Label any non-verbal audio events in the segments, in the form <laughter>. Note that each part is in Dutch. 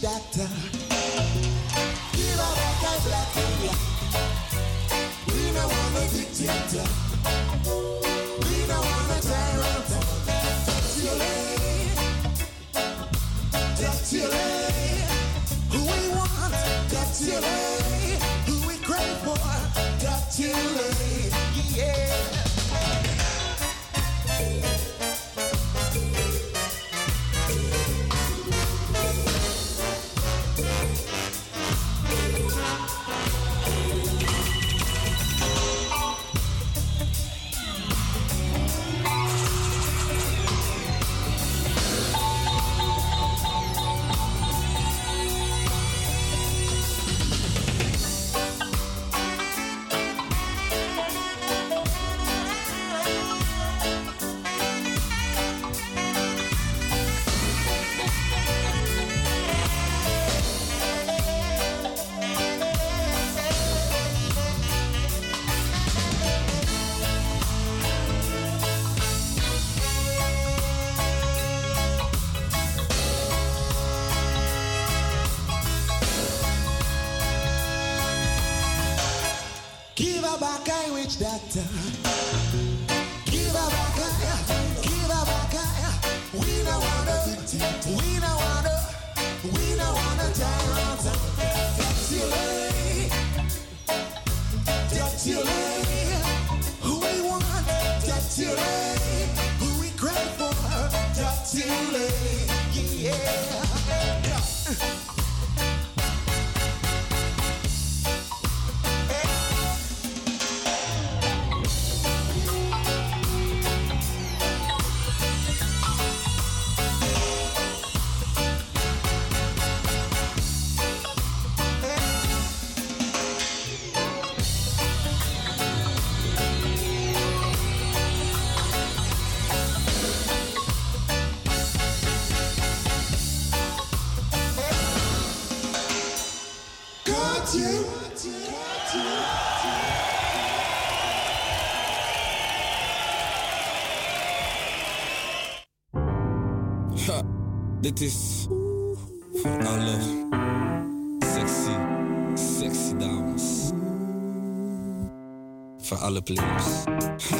doctor. for alle plebs. <laughs>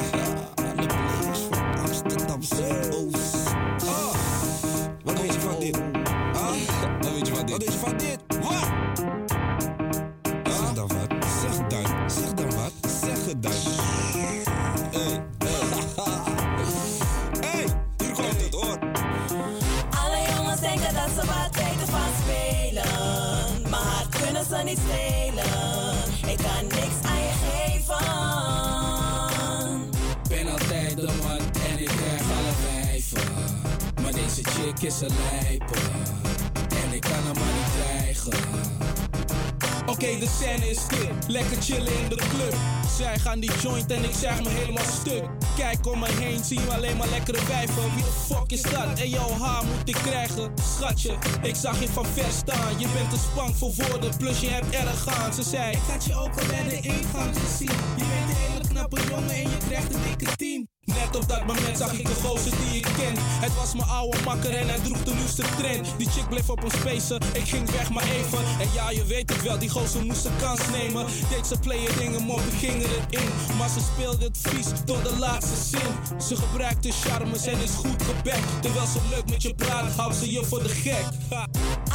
en ik zeg me helemaal stuk. Kijk om me heen, zie je alleen maar lekkere wijven. Wie de fuck is dat? En jouw haar moet ik krijgen. Schatje, ik zag je van ver staan. Je bent een spank voor woorden, plus je hebt erg gaan. Ze zei, ik had je ook al bij de ingang gezien. Je bent een hele knappe jongen en je krijgt een dikke tien. Op dat moment zag ik een gozer die ik ken. Het was mijn oude makker en hij droeg de nieuwste trend. Die chick bleef op ons spacen, ik ging weg maar even. En ja, je weet het wel, die gozer moest een kans nemen. Deed ze player dingen, moppen gingen erin. Maar ze speelde het vies tot de laatste zin. Ze gebruikte charmes en is goed gebekt. Terwijl ze leuk met je praat, houdt ze je voor de gek.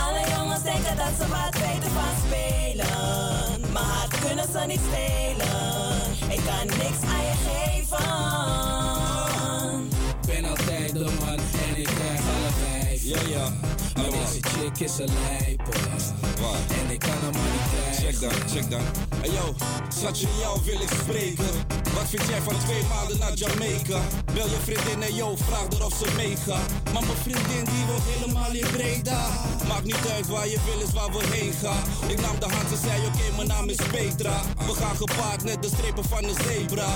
Alle jongens denken dat ze wat weten van spelen. Maar hard kunnen ze niet stelen. Ik kan niks aan je Ja, ja. Maar deze chick is een lijper. En ik kan hem maar niet. Check dan, check dan. Hey yo, schatje, jou wil ik spreken. Wat vind jij van twee maanden naar Jamaica? Bel je vriendin en yo, vraag haar of ze meegaat. Maar mijn vriendin die woont helemaal in Breda. Maakt niet uit waar je wil, is waar we heen gaan. Ik nam de hand en zei, oké, mijn naam is Petra. We gaan gepaard net de strepen van een zebra.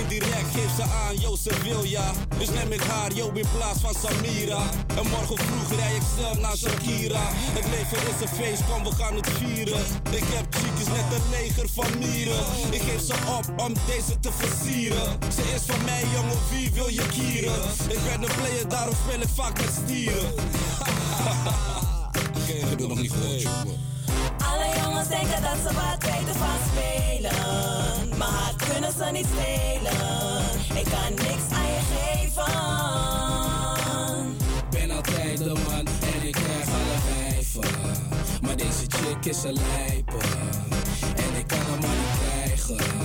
Indirect geeft ze aan, yo, ze wil ja. Dus neem ik haar, yo, in plaats van Samira. En morgen vroeg rij ik snel naar Shakira. Het leven is een feest, kom, we gaan het vieren. Ik heb chickies net een leger van mieren. Ik geef ze op om deze te versieren. Ze is van mij, jongen, wie wil je kieren? Ik ben een player, daarom speel ik vaak met stieren. <laughs> Oké, ik heb het nog niet gehoord, jongen. Alle jongens denken dat ze wat weten van spelen. Maar hart kunnen ze niet stelen. Ik kan niks aan je geven. Ben altijd de man en ik krijg alle wijven. Maar deze chick is een lijper. En ik kan hem maar niet krijgen.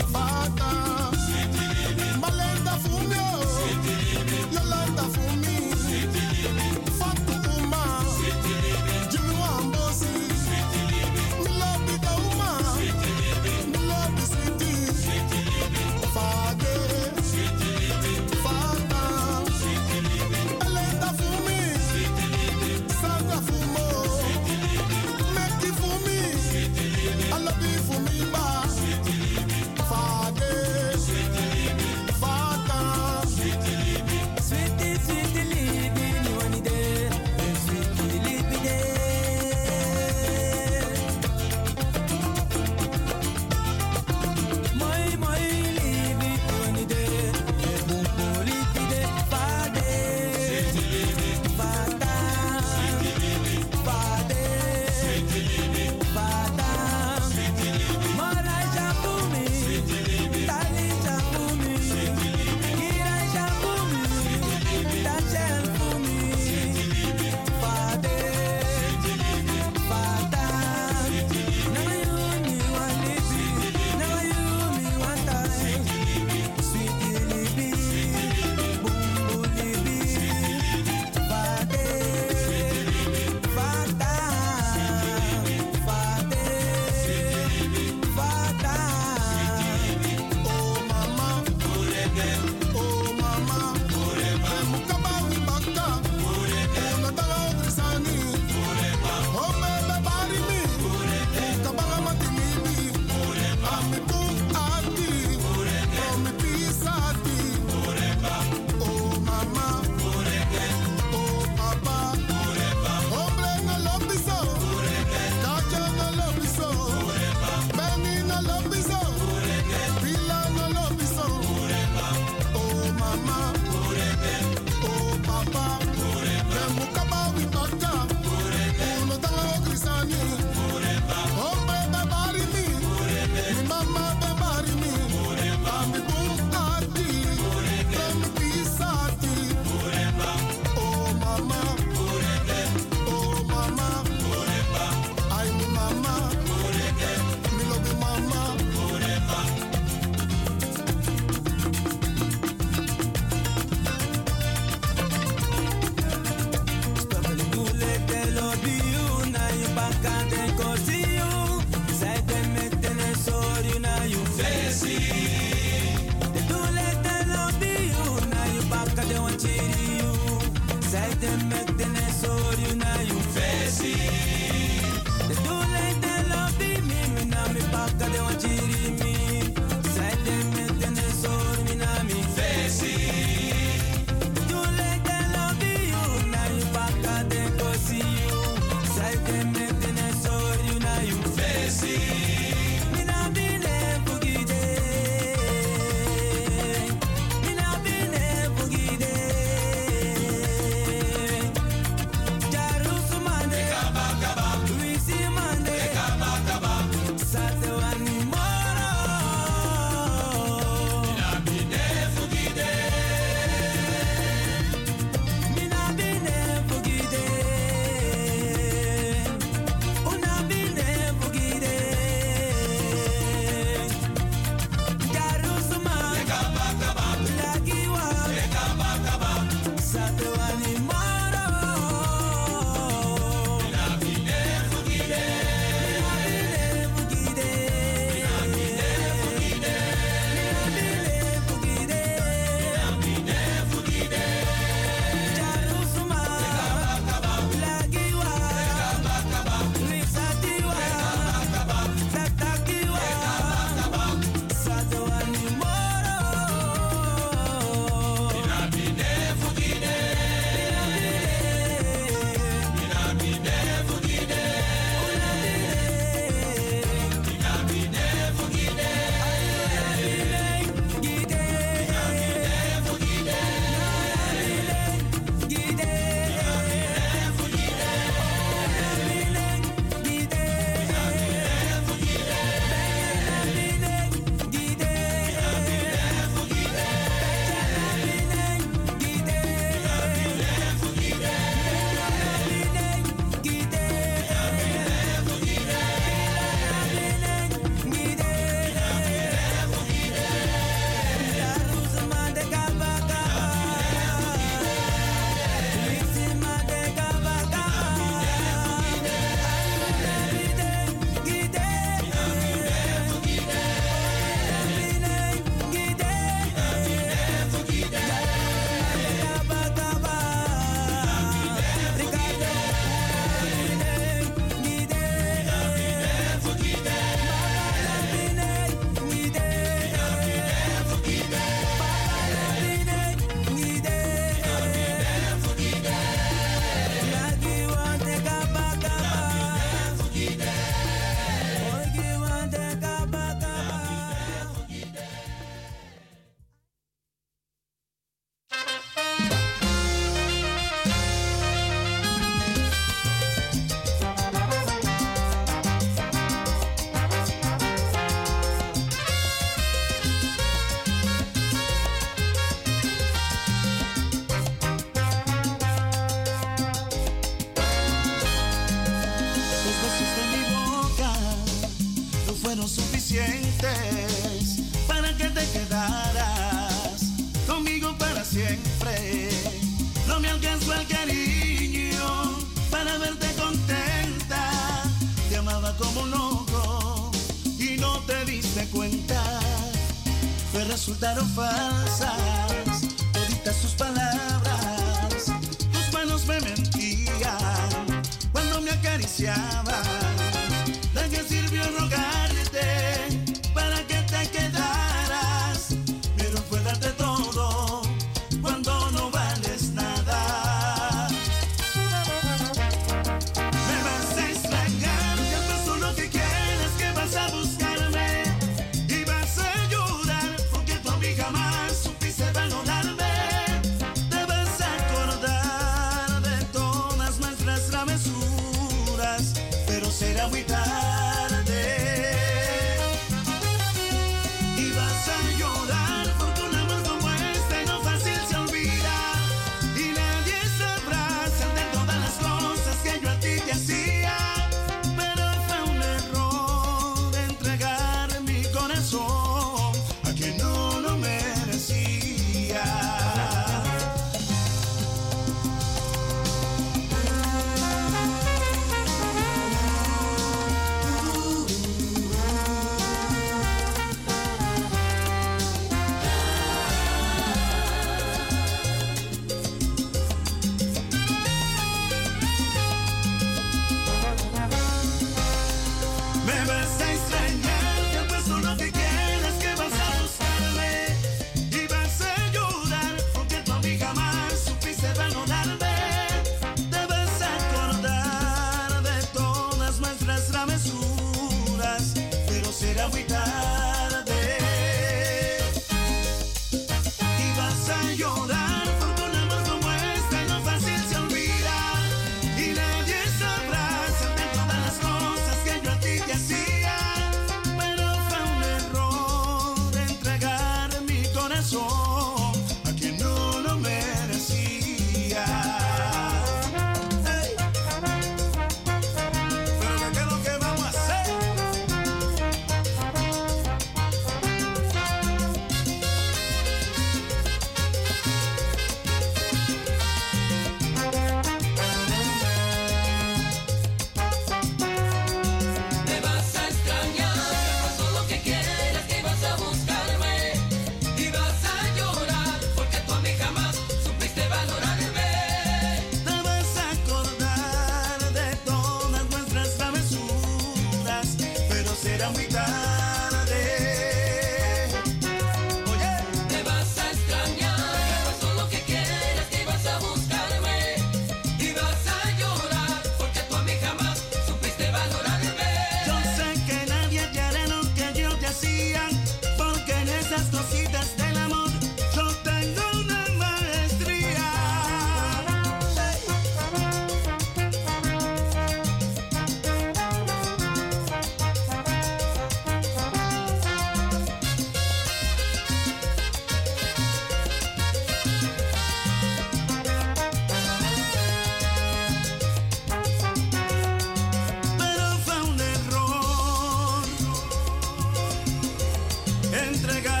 I got.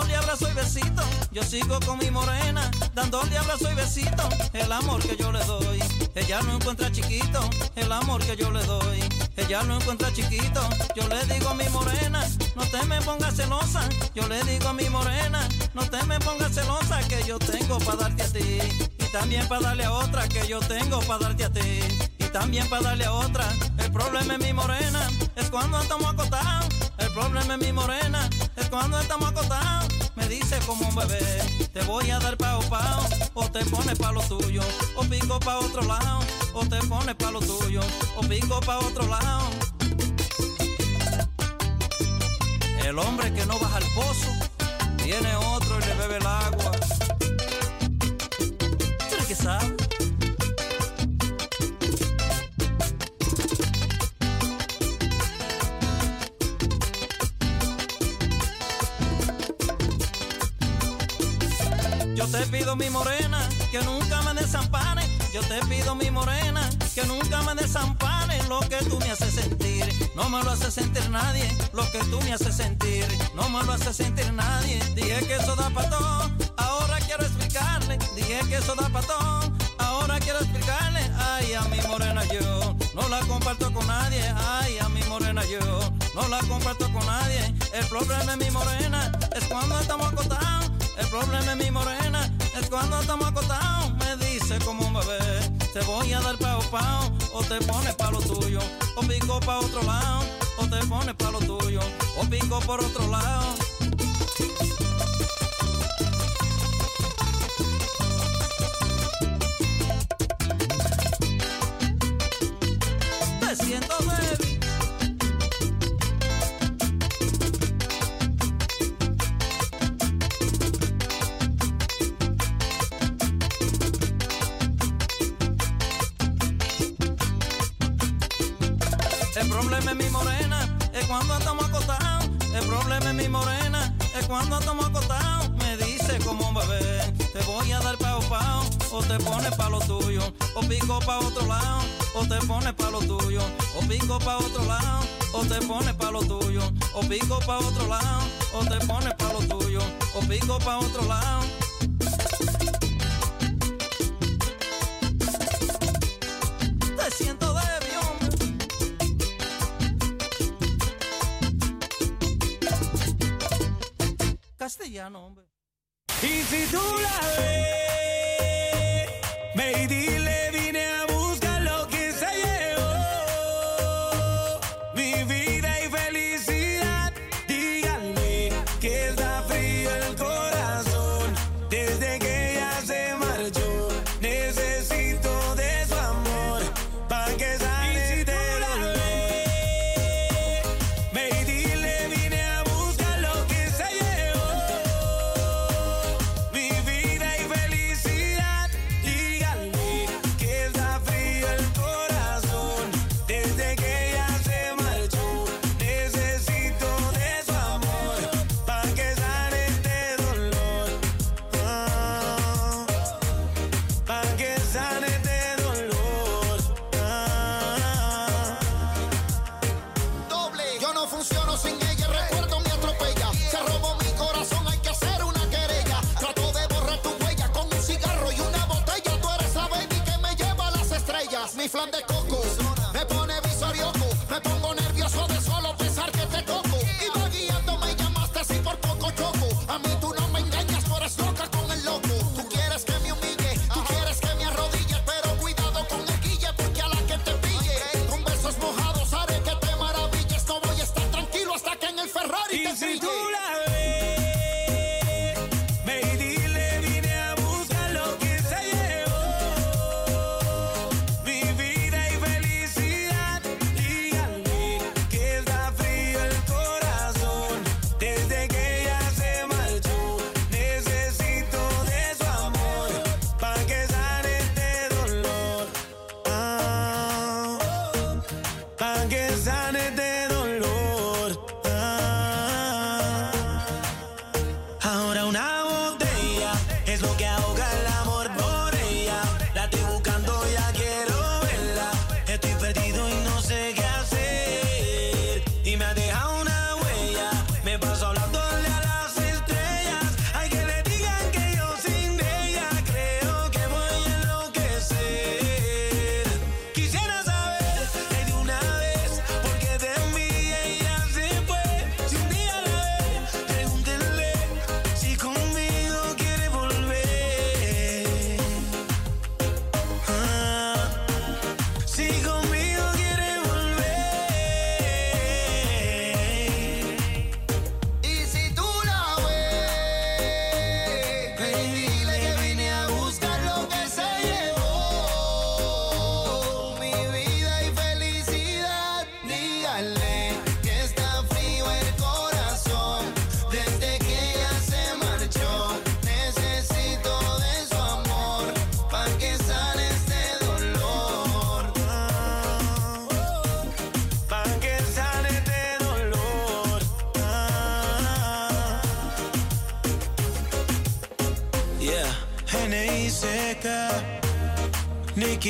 dándole abrazo y besito. Yo sigo con mi morena, dándole abrazo y besito. El amor que yo le doy, ella no encuentra chiquito. El amor que yo le doy, ella no encuentra chiquito. Yo le digo a mi morena, no te me pongas celosa. Yo le digo a mi morena, no te me pongas celosa. Que yo tengo para darte a ti. Y también para darle a otra que yo tengo para darte a ti. Y también para darle a otra. El problema es mi morena, es cuando estamos acotados. El problema es mi morena cuando estamos acotados, me dice como un bebé, te voy a dar pao pao, o te pones pa' lo tuyo, o pico pa' otro lado, o te pones pa' lo tuyo, o pico pa' otro lado. El hombre que no baja al pozo, tiene otro y le bebe el agua. ¿Tú eres que? Te pido mi morena, que nunca me desampare. Yo te pido mi morena, que nunca me desampare. Lo que tú me haces sentir, no me lo hace sentir nadie. Lo que tú me haces sentir, no me lo hace sentir nadie. Dije que eso da pa' todo, ahora quiero explicarle. Dije que eso da pa' todo, ahora quiero explicarle. Ay, a mi morena yo, no la comparto con nadie. Ay, a mi morena yo, no la comparto con nadie. El problema es mi morena, es cuando estamos acostados. El problema es mi morena, es cuando estamos acostados. Me dice como un bebé, te voy a dar pao pao, o te pones pa' lo tuyo, o pico pa' otro lado, o te pones pa' lo tuyo, o pico por otro lado.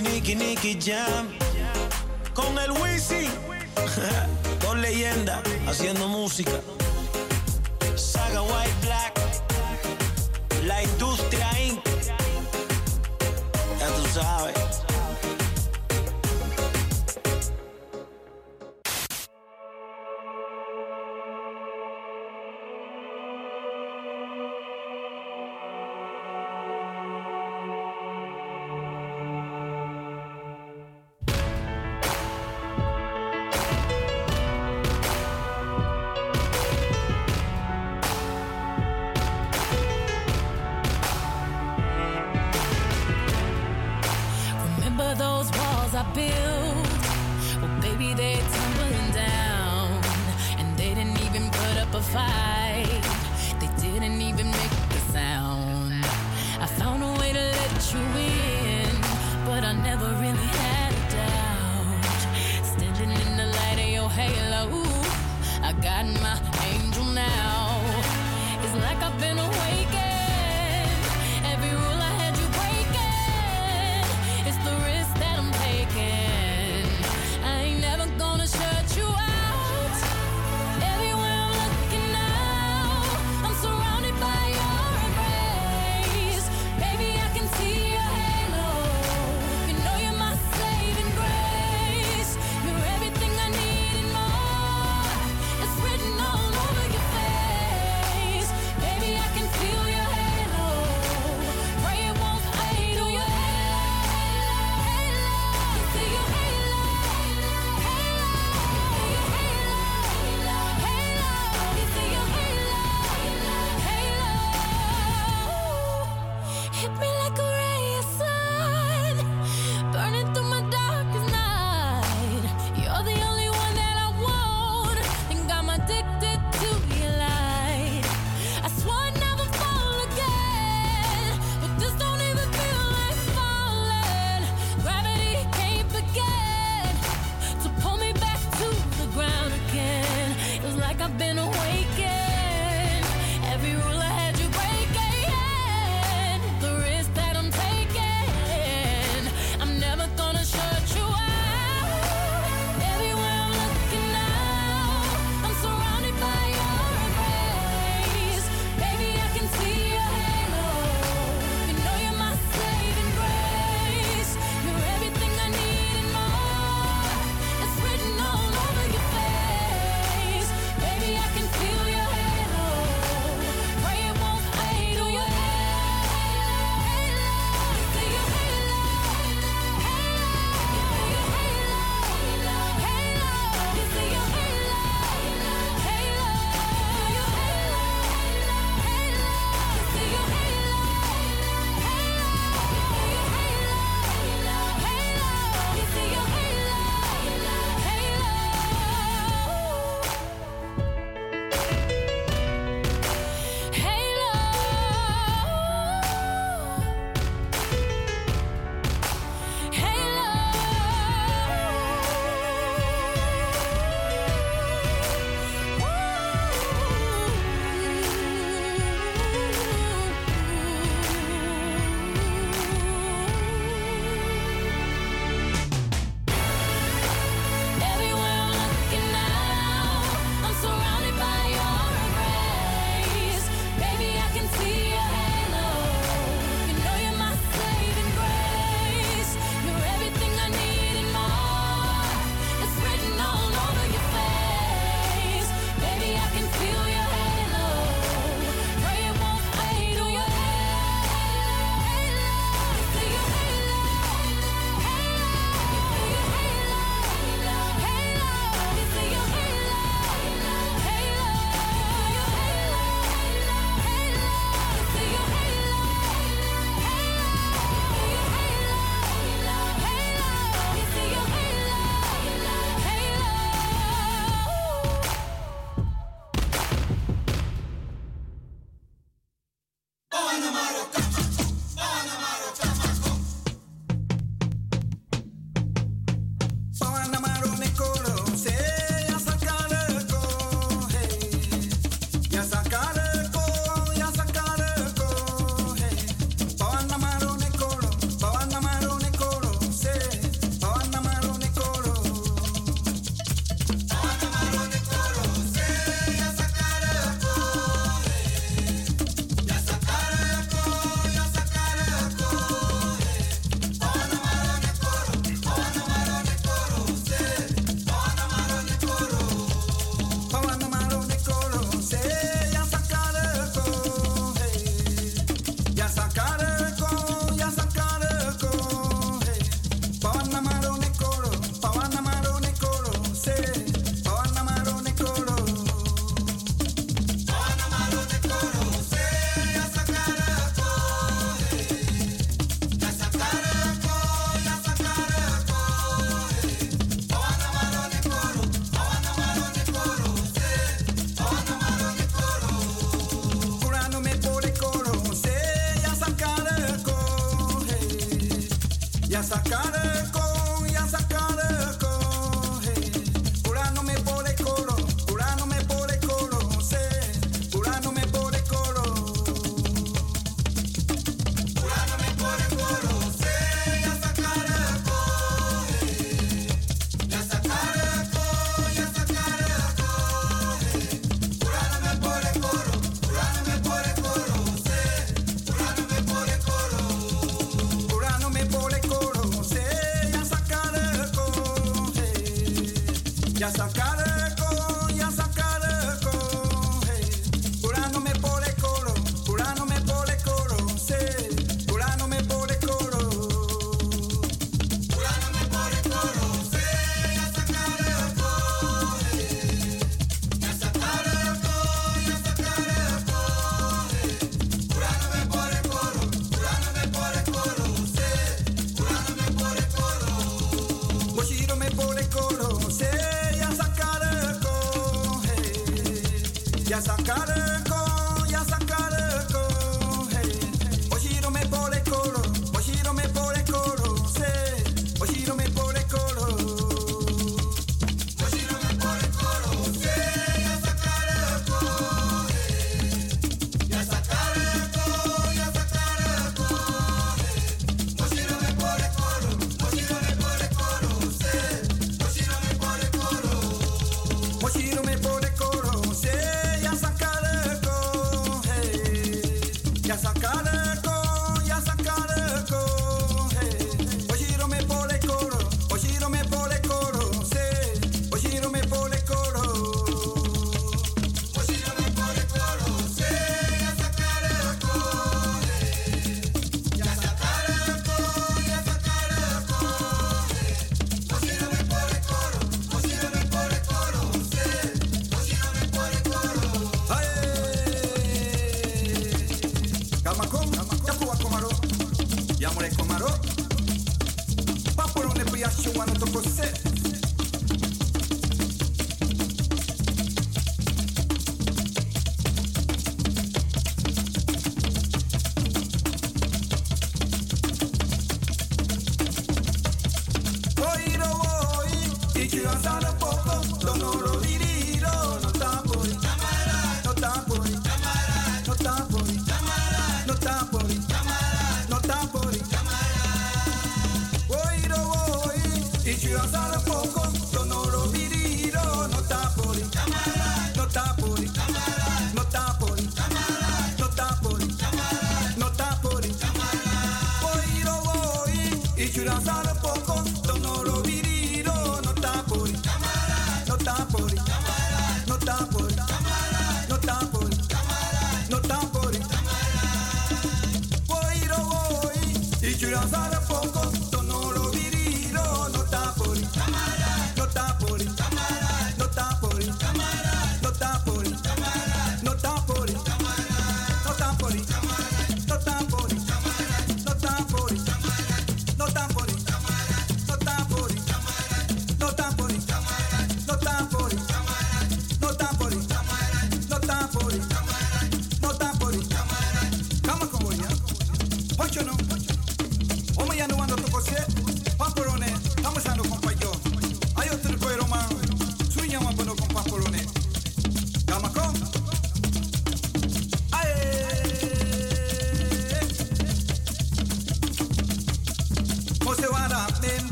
Nicky, Nicky, Nicky Jam. Con el Wisi. <laughs> Dos leyendas haciendo música. Saga White Black. La industria Inc. Ya tú sabes.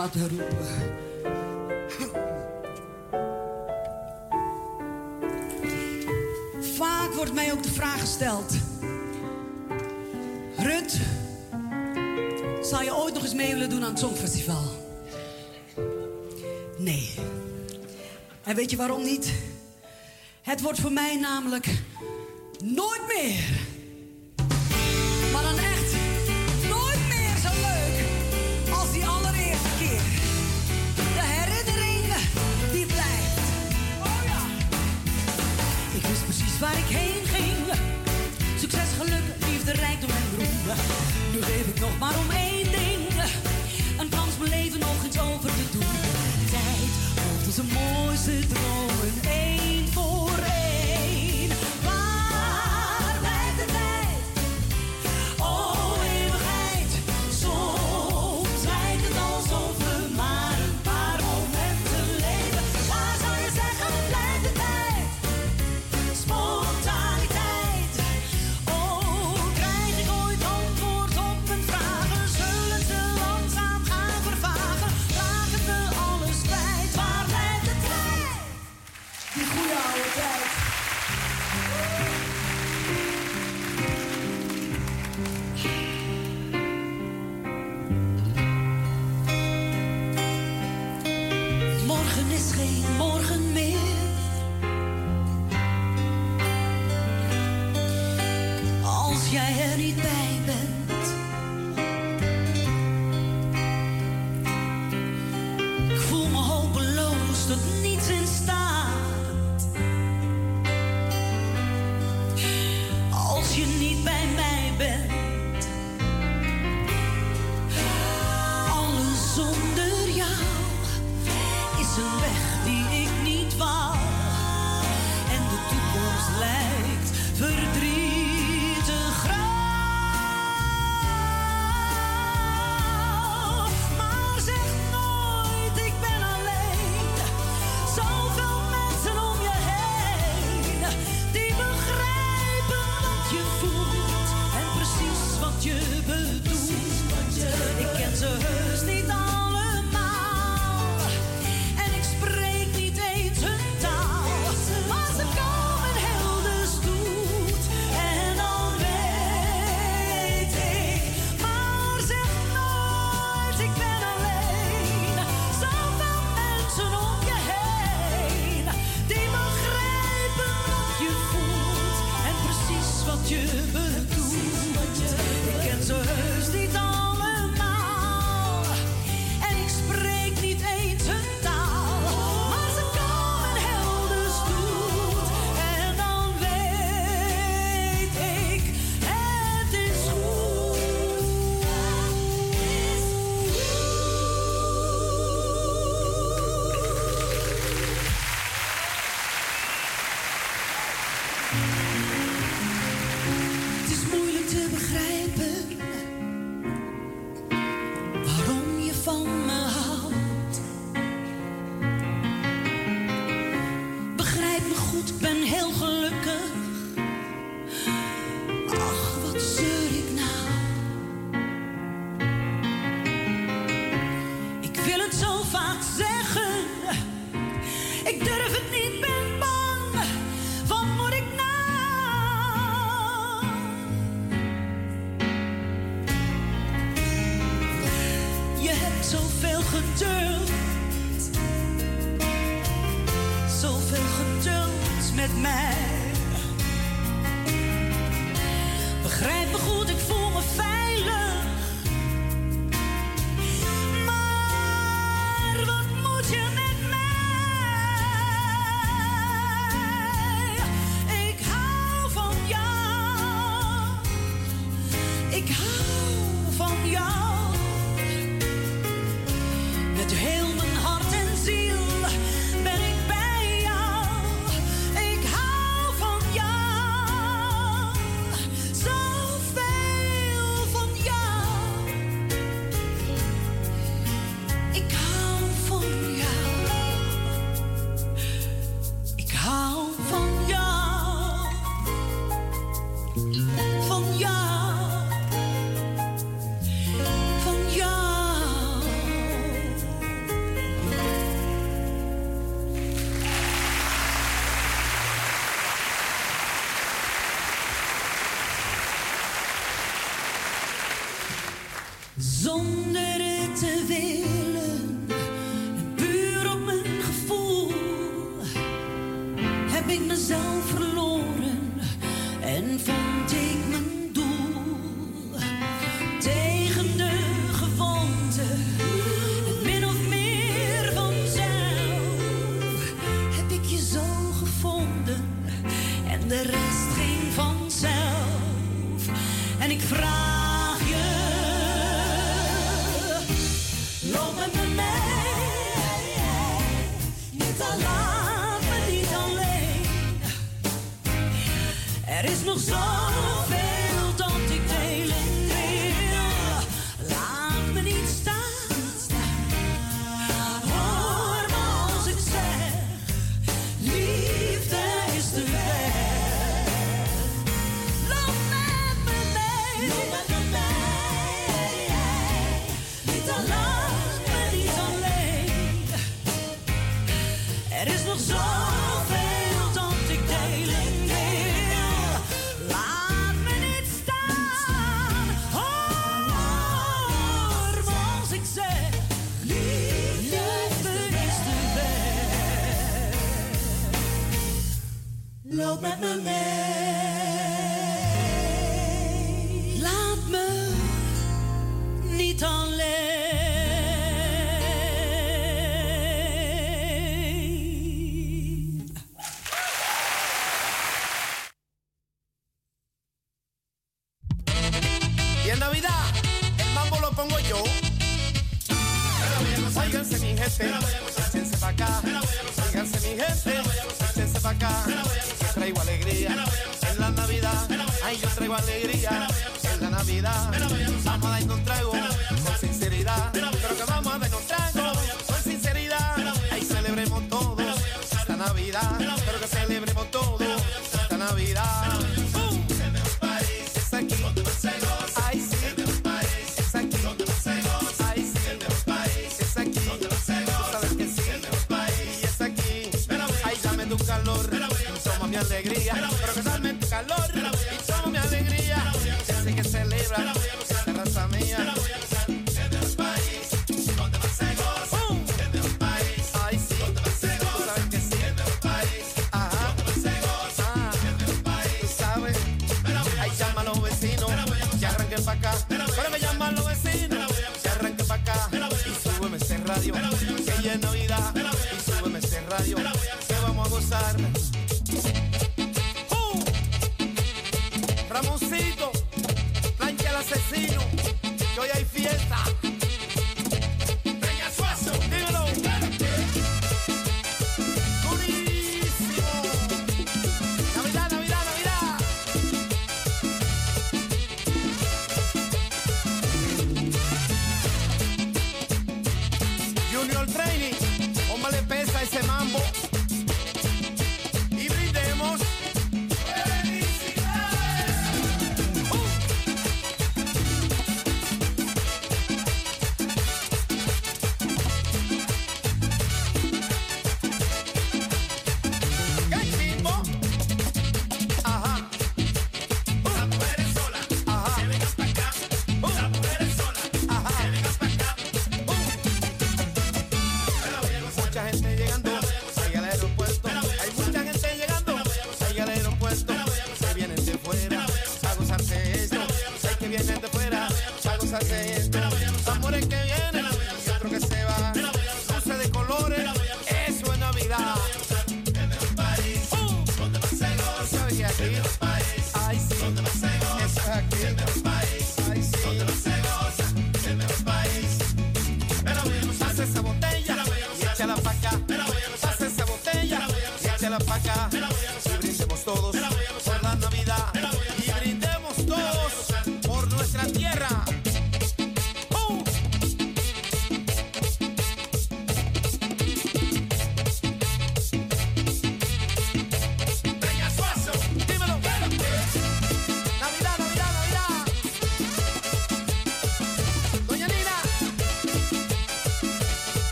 roepen. Vaak wordt mij ook de vraag gesteld. Rut, zou je ooit nog eens mee willen doen aan het Songfestival? Nee. En weet je waarom niet? Het wordt voor mij namelijk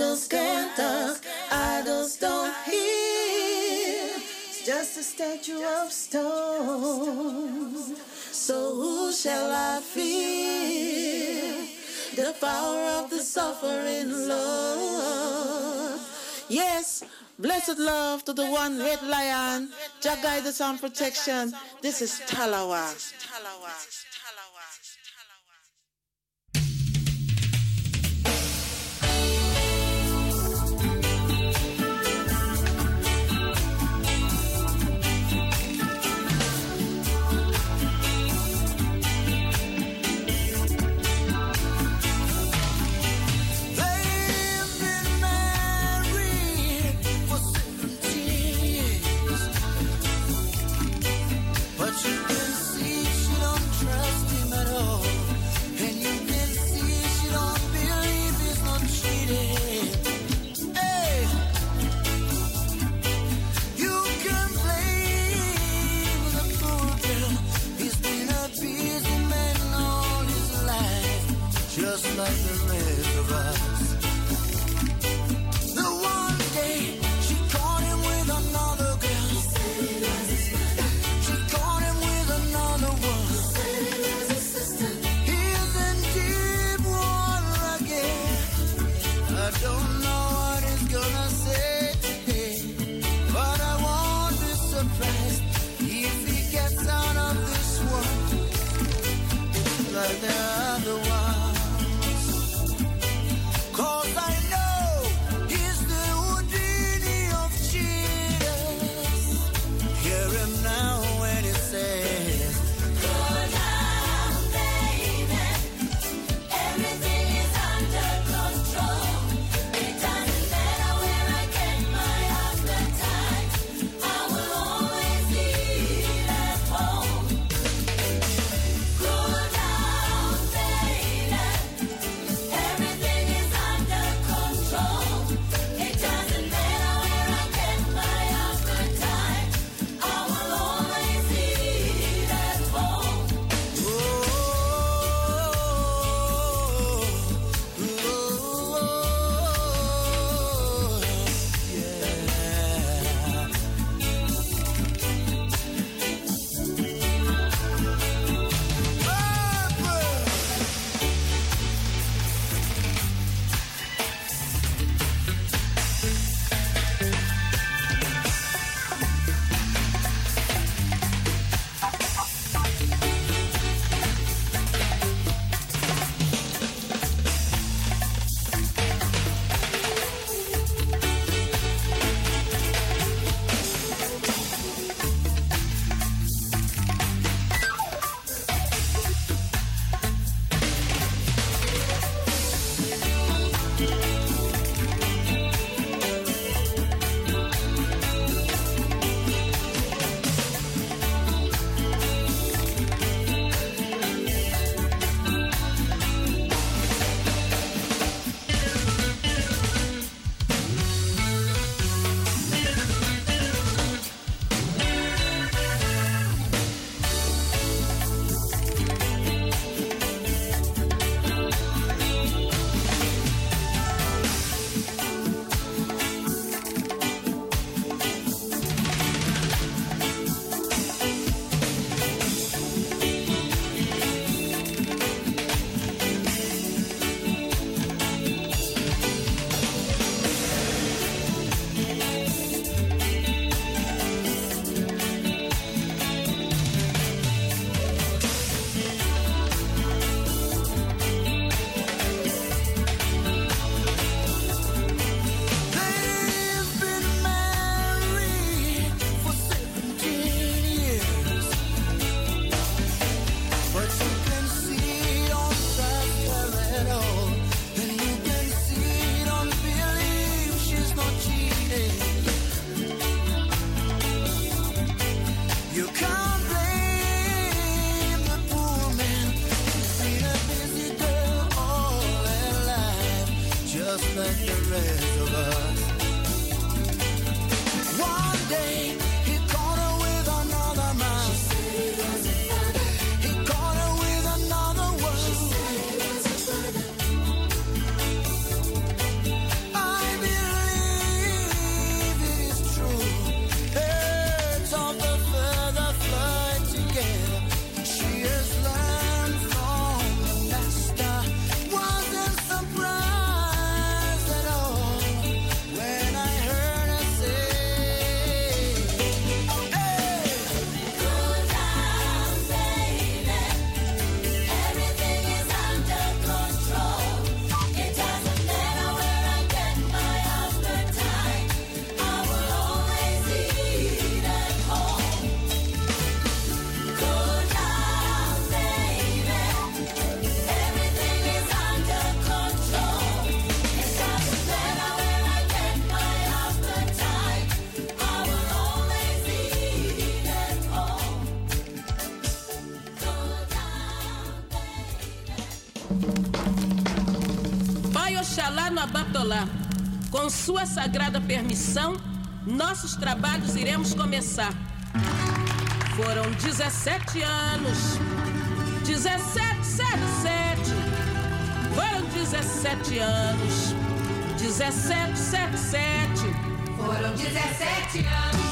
Idols can't talk, idols don't hear. It's just a statue of stone. So who shall I fear? The power of the suffering Lord. Yes. Blessed love to the one red lion. Jah guide us protection. This is Talawa. like the Com sua sagrada permissão, nossos trabalhos iremos começar. Foram 17 anos, 1777. Foram 17 anos, 1777. Foram 17 anos.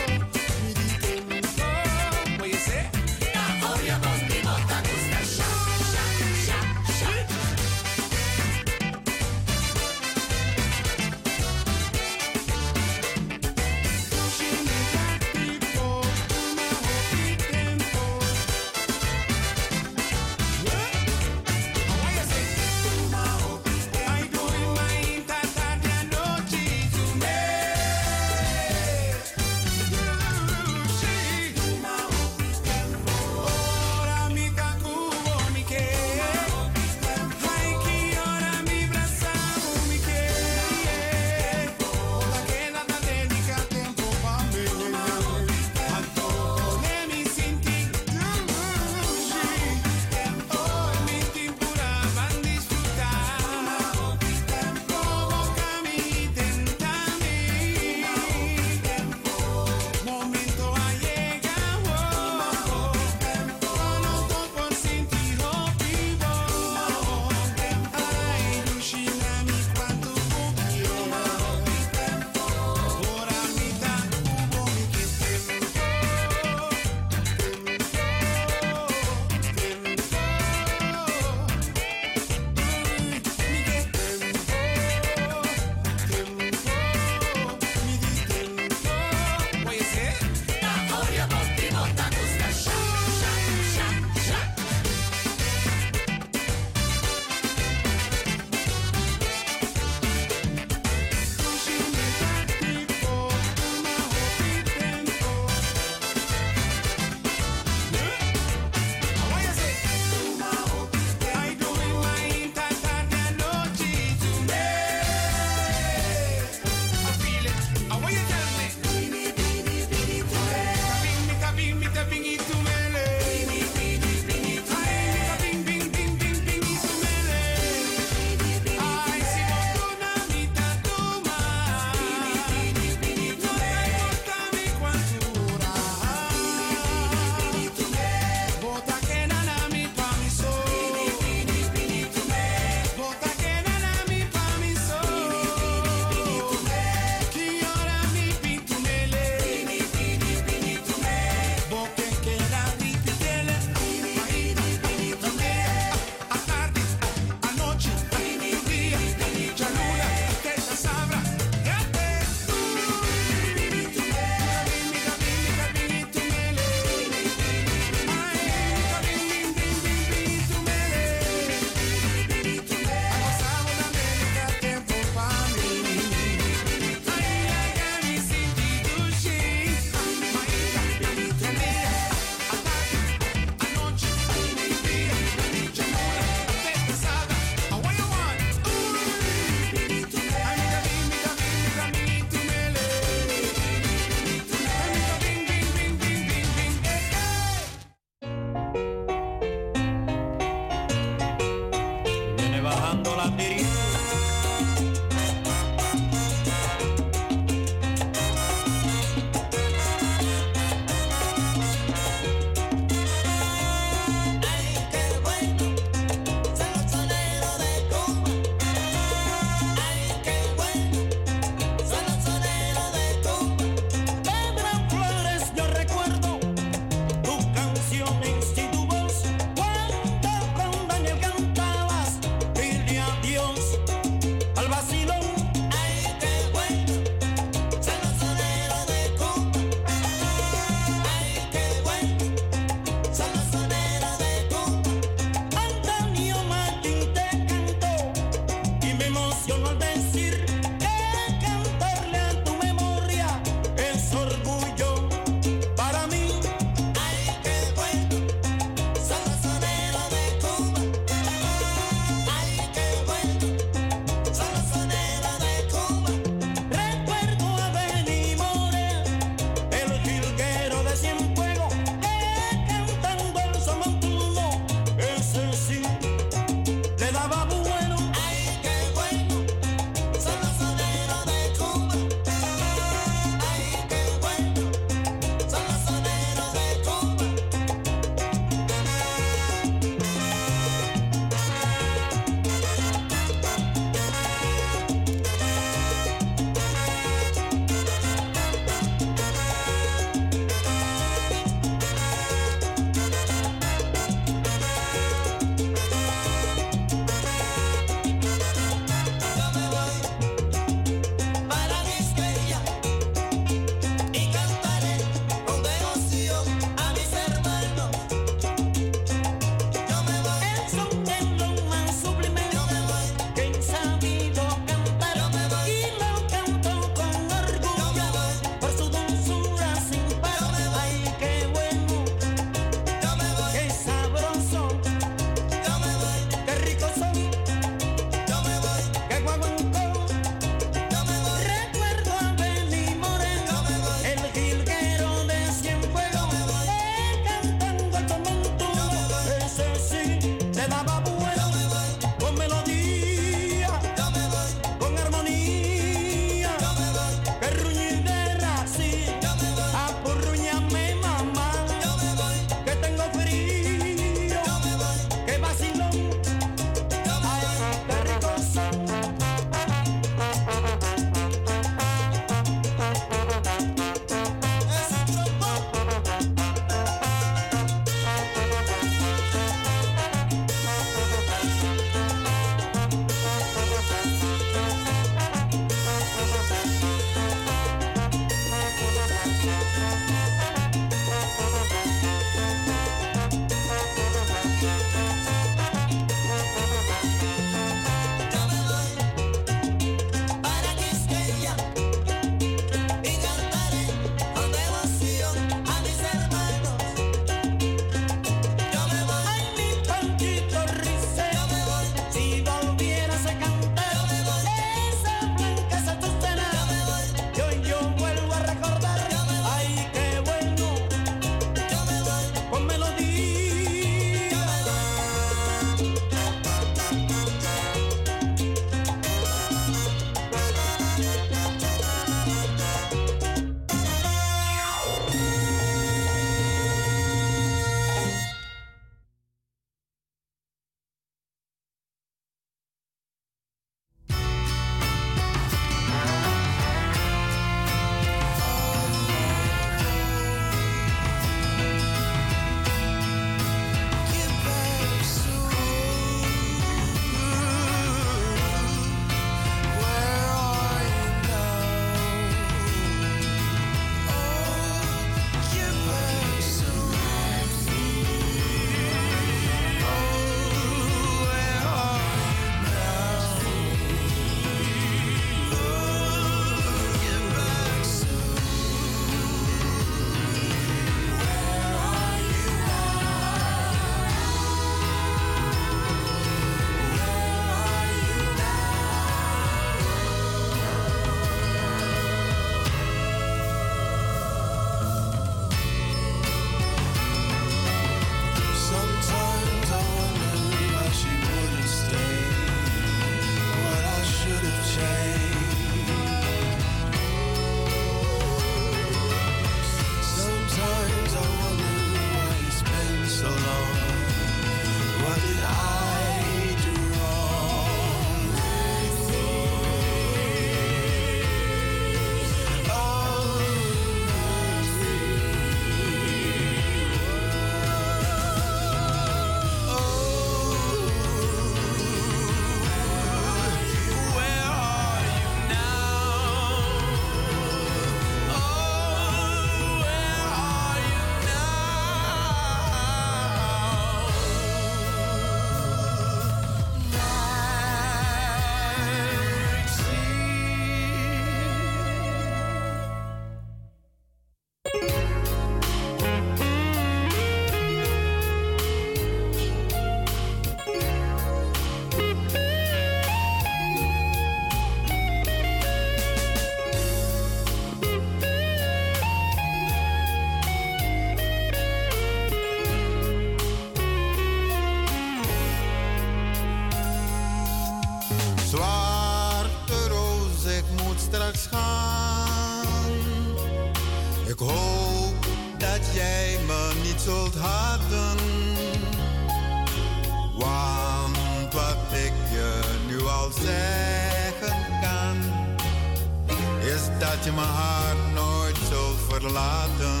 Verlaten.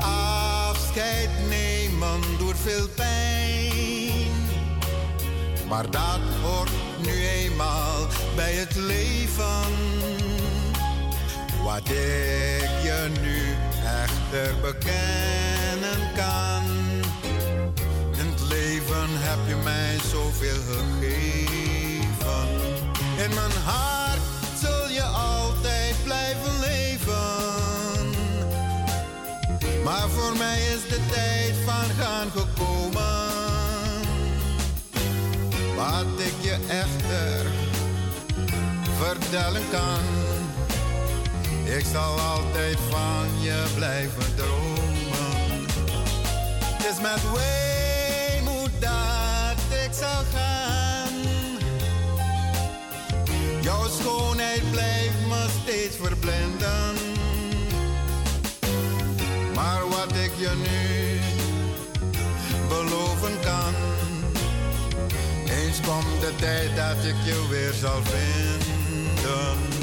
Afscheid nemen doet veel pijn, maar dat hoort nu eenmaal bij het leven. Wat ik je nu echter bekennen kan. In het leven heb je mij zoveel gegeven. In mijn hart Maar voor mij is de tijd van gaan gekomen. Wat ik je echter vertellen kan. Ik zal altijd van je blijven dromen. Het is met weemoed dat ik zal gaan. Jouw schoonheid blijft me steeds verblinden. Je nu beloven kan. Eens komt de tijd dat ik je weer zal vinden.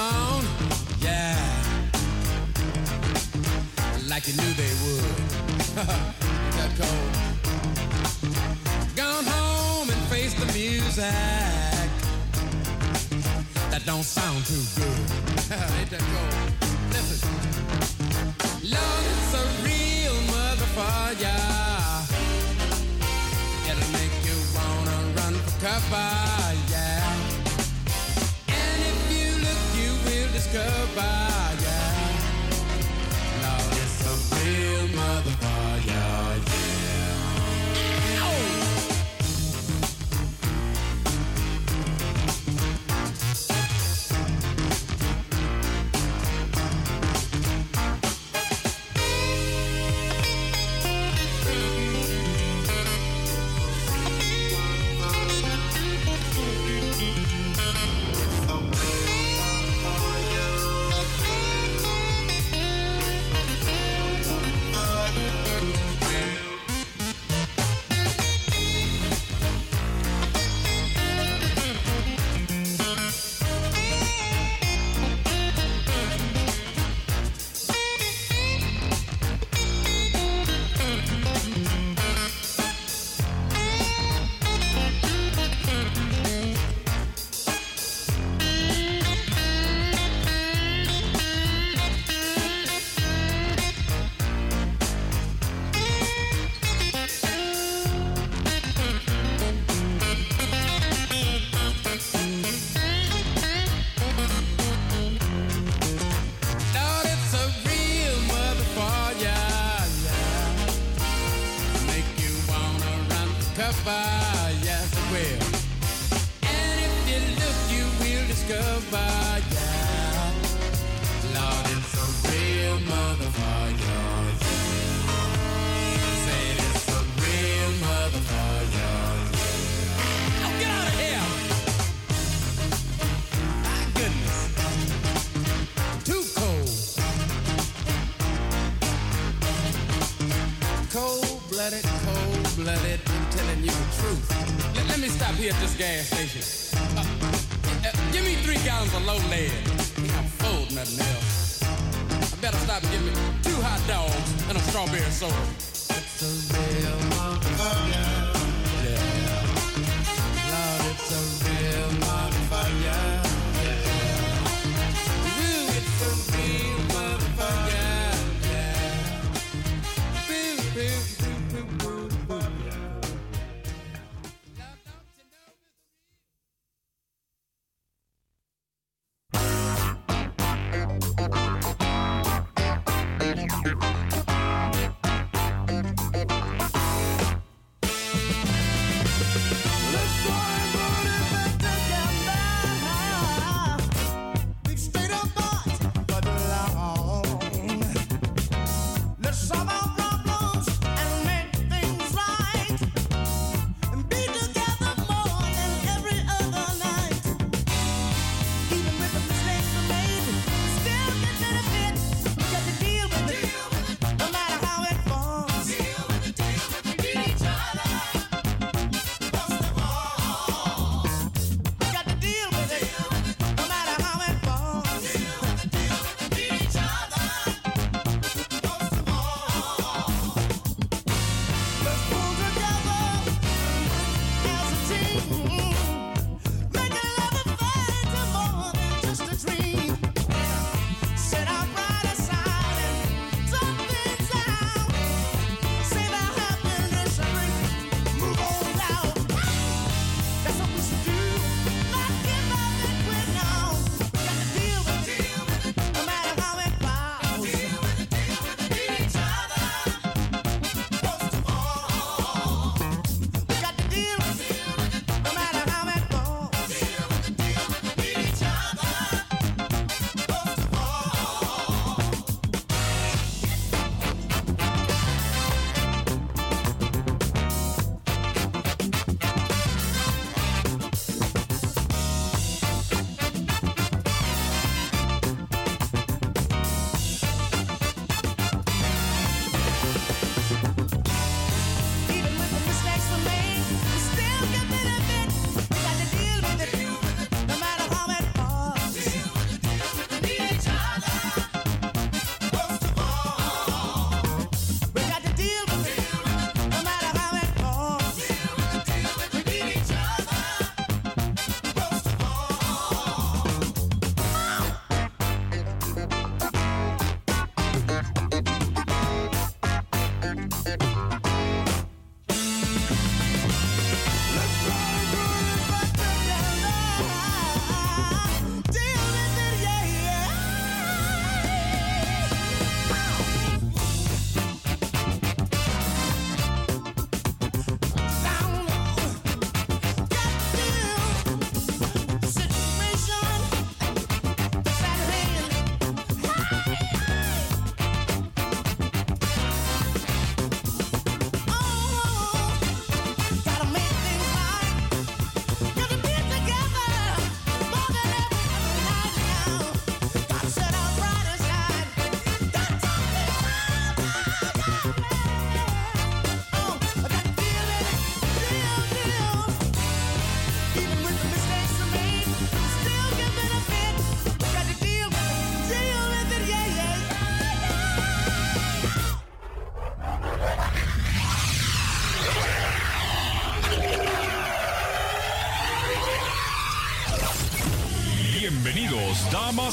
mouth.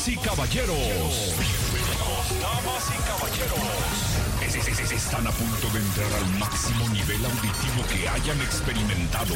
Y caballeros. Damas y caballeros. Están a punto de entrar al máximo nivel auditivo que hayan experimentado.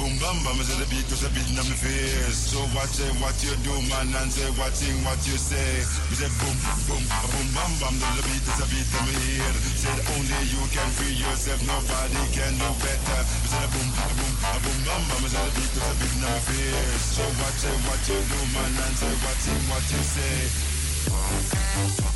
boom bam bam, I say the beat cause the beat on my face. So watch it, what you do, man, and say what thing, what you say. We say boom, boom, a boom bam bam, the beat is a beat on my ear. Said only you can free yourself, nobody can do better. We say boom, boom, a boom bam bam, I say the beat cause the beat on my face. So watch it, what you do, man, and say what thing, what you say.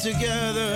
Together